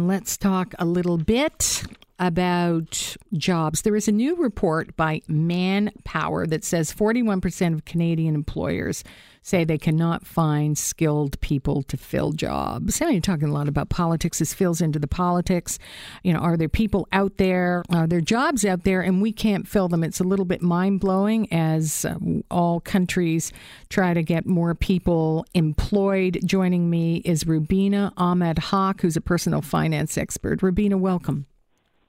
Let's talk a little bit about jobs. There is a new report by Manpower that says 41% of Canadian employers say they cannot find skilled people to fill jobs. Now you're talking a lot about politics. This fills into the politics. You know, are there people out there? Are there jobs out there, and we can't fill them? It's a little bit mind blowing as uh, all countries try to get more people employed. Joining me is Rubina Ahmed Haq, who's a personal finance expert. Rubina, welcome.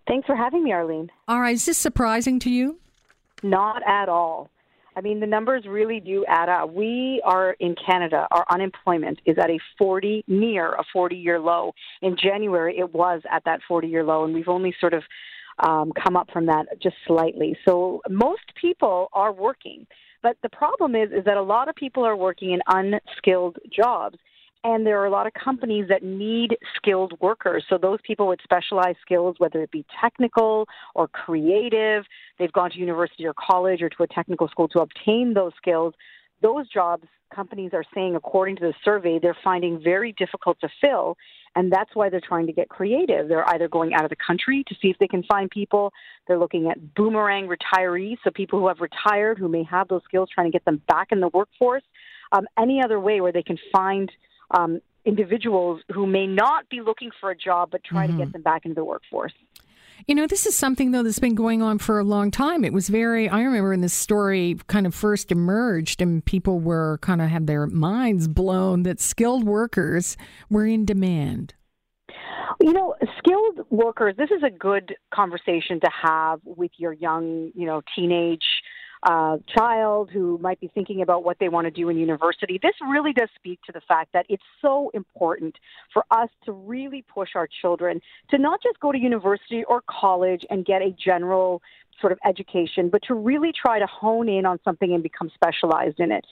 Thanks for having me, Arlene. All right, is this surprising to you? Not at all. I mean, the numbers really do add up. We are in Canada, our unemployment is at a 40, near a 40 year low. In January, it was at that 40 year low, and we've only sort of um, come up from that just slightly. So most people are working. But the problem is, is that a lot of people are working in unskilled jobs and there are a lot of companies that need skilled workers. So those people with specialized skills, whether it be technical or creative, they've gone to university or college or to a technical school to obtain those skills. Those jobs, companies are saying, according to the survey, they're finding very difficult to fill. And that's why they're trying to get creative. They're either going out of the country to see if they can find people. They're looking at boomerang retirees, so people who have retired who may have those skills, trying to get them back in the workforce. Um, any other way where they can find um, individuals who may not be looking for a job but try mm-hmm. to get them back into the workforce. You know, this is something, though, that's been going on for a long time. It was very, I remember when this story kind of first emerged and people were kind of had their minds blown that skilled workers were in demand. You know, skilled workers, this is a good conversation to have with your young, you know, teenage uh, child who might be thinking about what they want to do in university, this really does speak to the fact that it's so important for us to really push our children to not just go to university or college and get a general sort of education, but to really try to hone in on something and become specialized in it.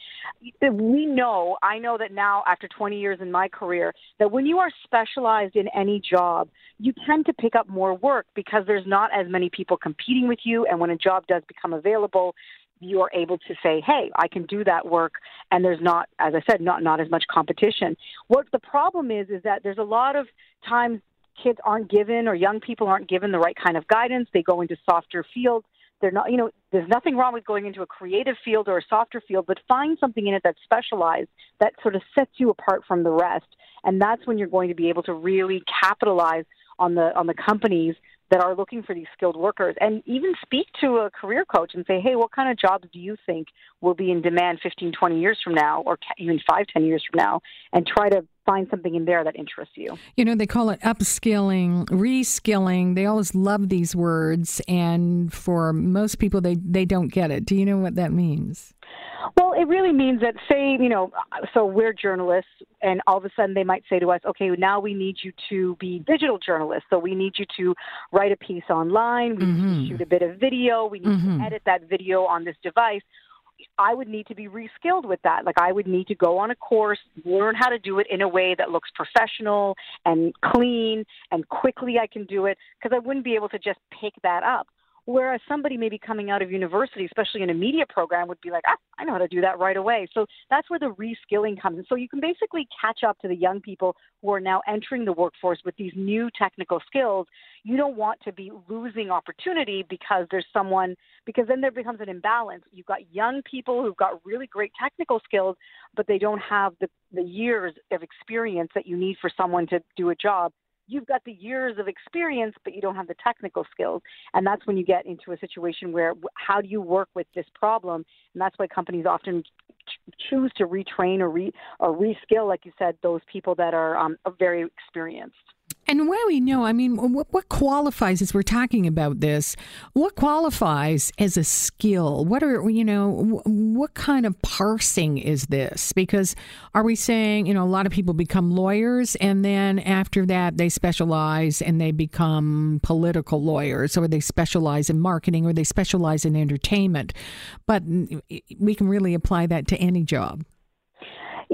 We know, I know that now after 20 years in my career, that when you are specialized in any job, you tend to pick up more work because there's not as many people competing with you. And when a job does become available, you are able to say, "Hey, I can do that work," and there's not, as I said, not not as much competition. What the problem is is that there's a lot of times kids aren't given or young people aren't given the right kind of guidance. They go into softer fields. They're not, you know, there's nothing wrong with going into a creative field or a softer field, but find something in it that's specialized that sort of sets you apart from the rest. And that's when you're going to be able to really capitalize on the on the companies that are looking for these skilled workers and even speak to a career coach and say, hey, what kind of jobs do you think will be in demand 15, 20 years from now or even five, 10 years from now? and try to find something in there that interests you. You know, they call it upskilling, reskilling. They always love these words and for most people they they don't get it. Do you know what that means? Well, it really means that, say, you know, so we're journalists, and all of a sudden they might say to us, okay, now we need you to be digital journalists. So we need you to write a piece online, we mm-hmm. need to shoot a bit of video, we need mm-hmm. to edit that video on this device. I would need to be reskilled with that. Like I would need to go on a course, learn how to do it in a way that looks professional and clean and quickly I can do it because I wouldn't be able to just pick that up. Whereas somebody maybe coming out of university, especially in a media program, would be like, ah, I know how to do that right away. So that's where the reskilling comes in. So you can basically catch up to the young people who are now entering the workforce with these new technical skills. You don't want to be losing opportunity because there's someone, because then there becomes an imbalance. You've got young people who've got really great technical skills, but they don't have the, the years of experience that you need for someone to do a job you've got the years of experience, but you don't have the technical skills. And that's when you get into a situation where how do you work with this problem? And that's why companies often choose to retrain or re or reskill, like you said, those people that are um, very experienced. And where we know, I mean, what, what, qualifies as we're talking about this? What qualifies as a skill? What are you know? What kind of parsing is this? Because are we saying you know a lot of people become lawyers and then after that they specialize and they become political lawyers, or they specialize in marketing, or they specialize in entertainment? But we can really apply that to any job.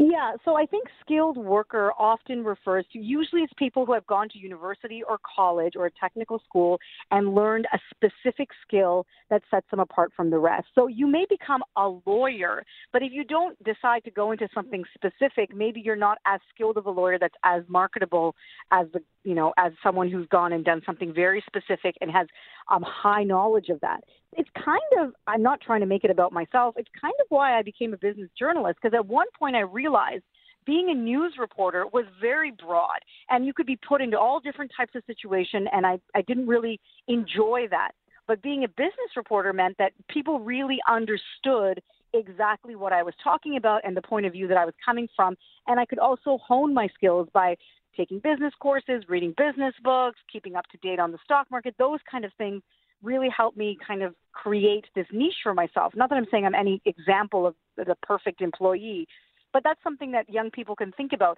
Yeah, so I think skilled worker often refers to usually it's people who have gone to university or college or a technical school and learned a specific skill that sets them apart from the rest. So you may become a lawyer, but if you don't decide to go into something specific, maybe you're not as skilled of a lawyer that's as marketable as the you know as someone who's gone and done something very specific and has um, high knowledge of that. It's kind of I'm not trying to make it about myself. It's kind of why I became a business journalist because at one point I realized being a news reporter was very broad and you could be put into all different types of situation and I, I didn't really enjoy that. But being a business reporter meant that people really understood exactly what I was talking about and the point of view that I was coming from. And I could also hone my skills by taking business courses, reading business books, keeping up to date on the stock market, those kind of things really helped me kind of create this niche for myself. Not that I'm saying I'm any example of the perfect employee, but that's something that young people can think about.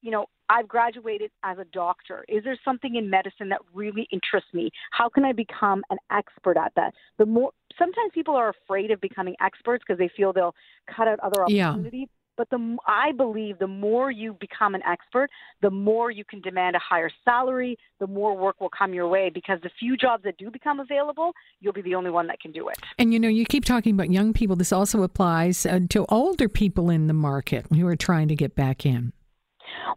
You know, I've graduated as a doctor. Is there something in medicine that really interests me? How can I become an expert at that? The more sometimes people are afraid of becoming experts because they feel they'll cut out other opportunities. Yeah. But the I believe the more you become an expert, the more you can demand a higher salary, the more work will come your way because the few jobs that do become available, you'll be the only one that can do it. And you know, you keep talking about young people. This also applies uh, to older people in the market who are trying to get back in.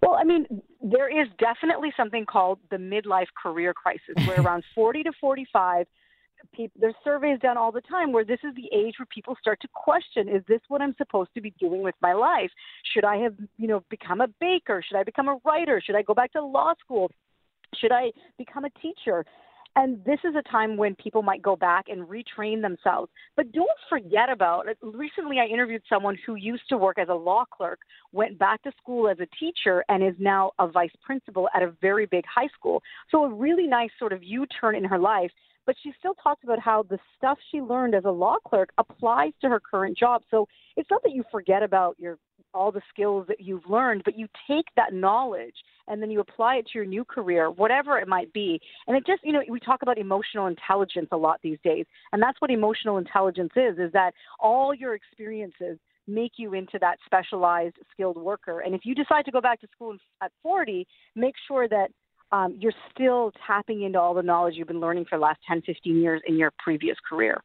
Well, I mean, there is definitely something called the midlife career crisis, where around 40 to 45 people, there's surveys done all the time where this is the age where people start to question: Is this what I'm supposed to be doing with my life? Should I have, you know, become a baker? Should I become a writer? Should I go back to law school? Should I become a teacher? And this is a time when people might go back and retrain themselves. But don't forget about it. Recently, I interviewed someone who used to work as a law clerk, went back to school as a teacher, and is now a vice principal at a very big high school. So, a really nice sort of U turn in her life but she still talks about how the stuff she learned as a law clerk applies to her current job. So it's not that you forget about your all the skills that you've learned, but you take that knowledge and then you apply it to your new career, whatever it might be. And it just, you know, we talk about emotional intelligence a lot these days, and that's what emotional intelligence is: is that all your experiences make you into that specialized skilled worker. And if you decide to go back to school at 40, make sure that um, you're still tapping into all the knowledge you've been learning for the last 10, 15 years in your previous career.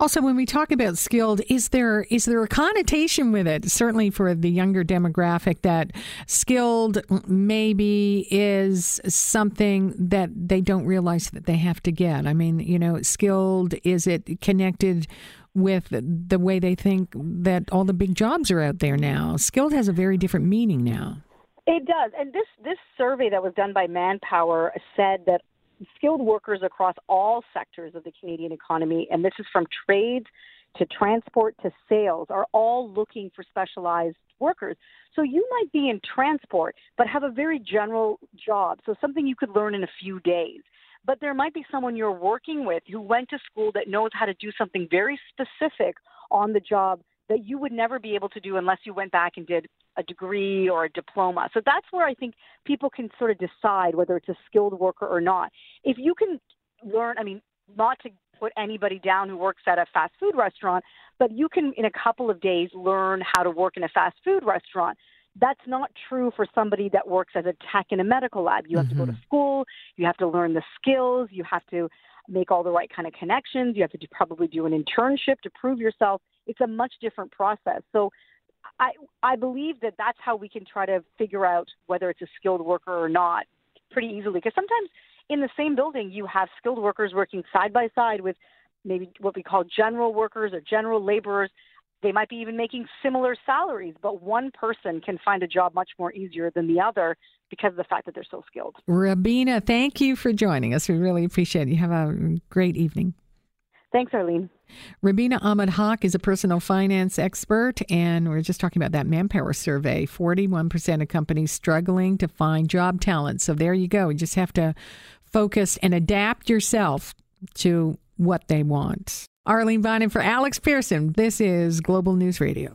Also, when we talk about skilled, is there is there a connotation with it? Certainly for the younger demographic, that skilled maybe is something that they don't realize that they have to get. I mean, you know, skilled is it connected with the way they think that all the big jobs are out there now? Skilled has a very different meaning now. It does. And this, this survey that was done by Manpower said that skilled workers across all sectors of the Canadian economy, and this is from trades to transport to sales, are all looking for specialized workers. So you might be in transport, but have a very general job, so something you could learn in a few days. But there might be someone you're working with who went to school that knows how to do something very specific on the job that you would never be able to do unless you went back and did a degree or a diploma. So that's where I think people can sort of decide whether it's a skilled worker or not. If you can learn, I mean, not to put anybody down who works at a fast food restaurant, but you can in a couple of days learn how to work in a fast food restaurant. That's not true for somebody that works as a tech in a medical lab. You have mm-hmm. to go to mm-hmm. school, you have to learn the skills, you have to make all the right kind of connections, you have to do, probably do an internship to prove yourself. It's a much different process. So I I believe that that's how we can try to figure out whether it's a skilled worker or not pretty easily because sometimes in the same building you have skilled workers working side by side with maybe what we call general workers or general laborers they might be even making similar salaries but one person can find a job much more easier than the other because of the fact that they're so skilled. Rubina, thank you for joining us. We really appreciate it. You have a great evening. Thanks, Arlene. Rubina Ahmed Haq is a personal finance expert, and we're just talking about that Manpower survey. 41% of companies struggling to find job talent. So there you go. You just have to focus and adapt yourself to what they want. Arlene Bynon for Alex Pearson. This is Global News Radio.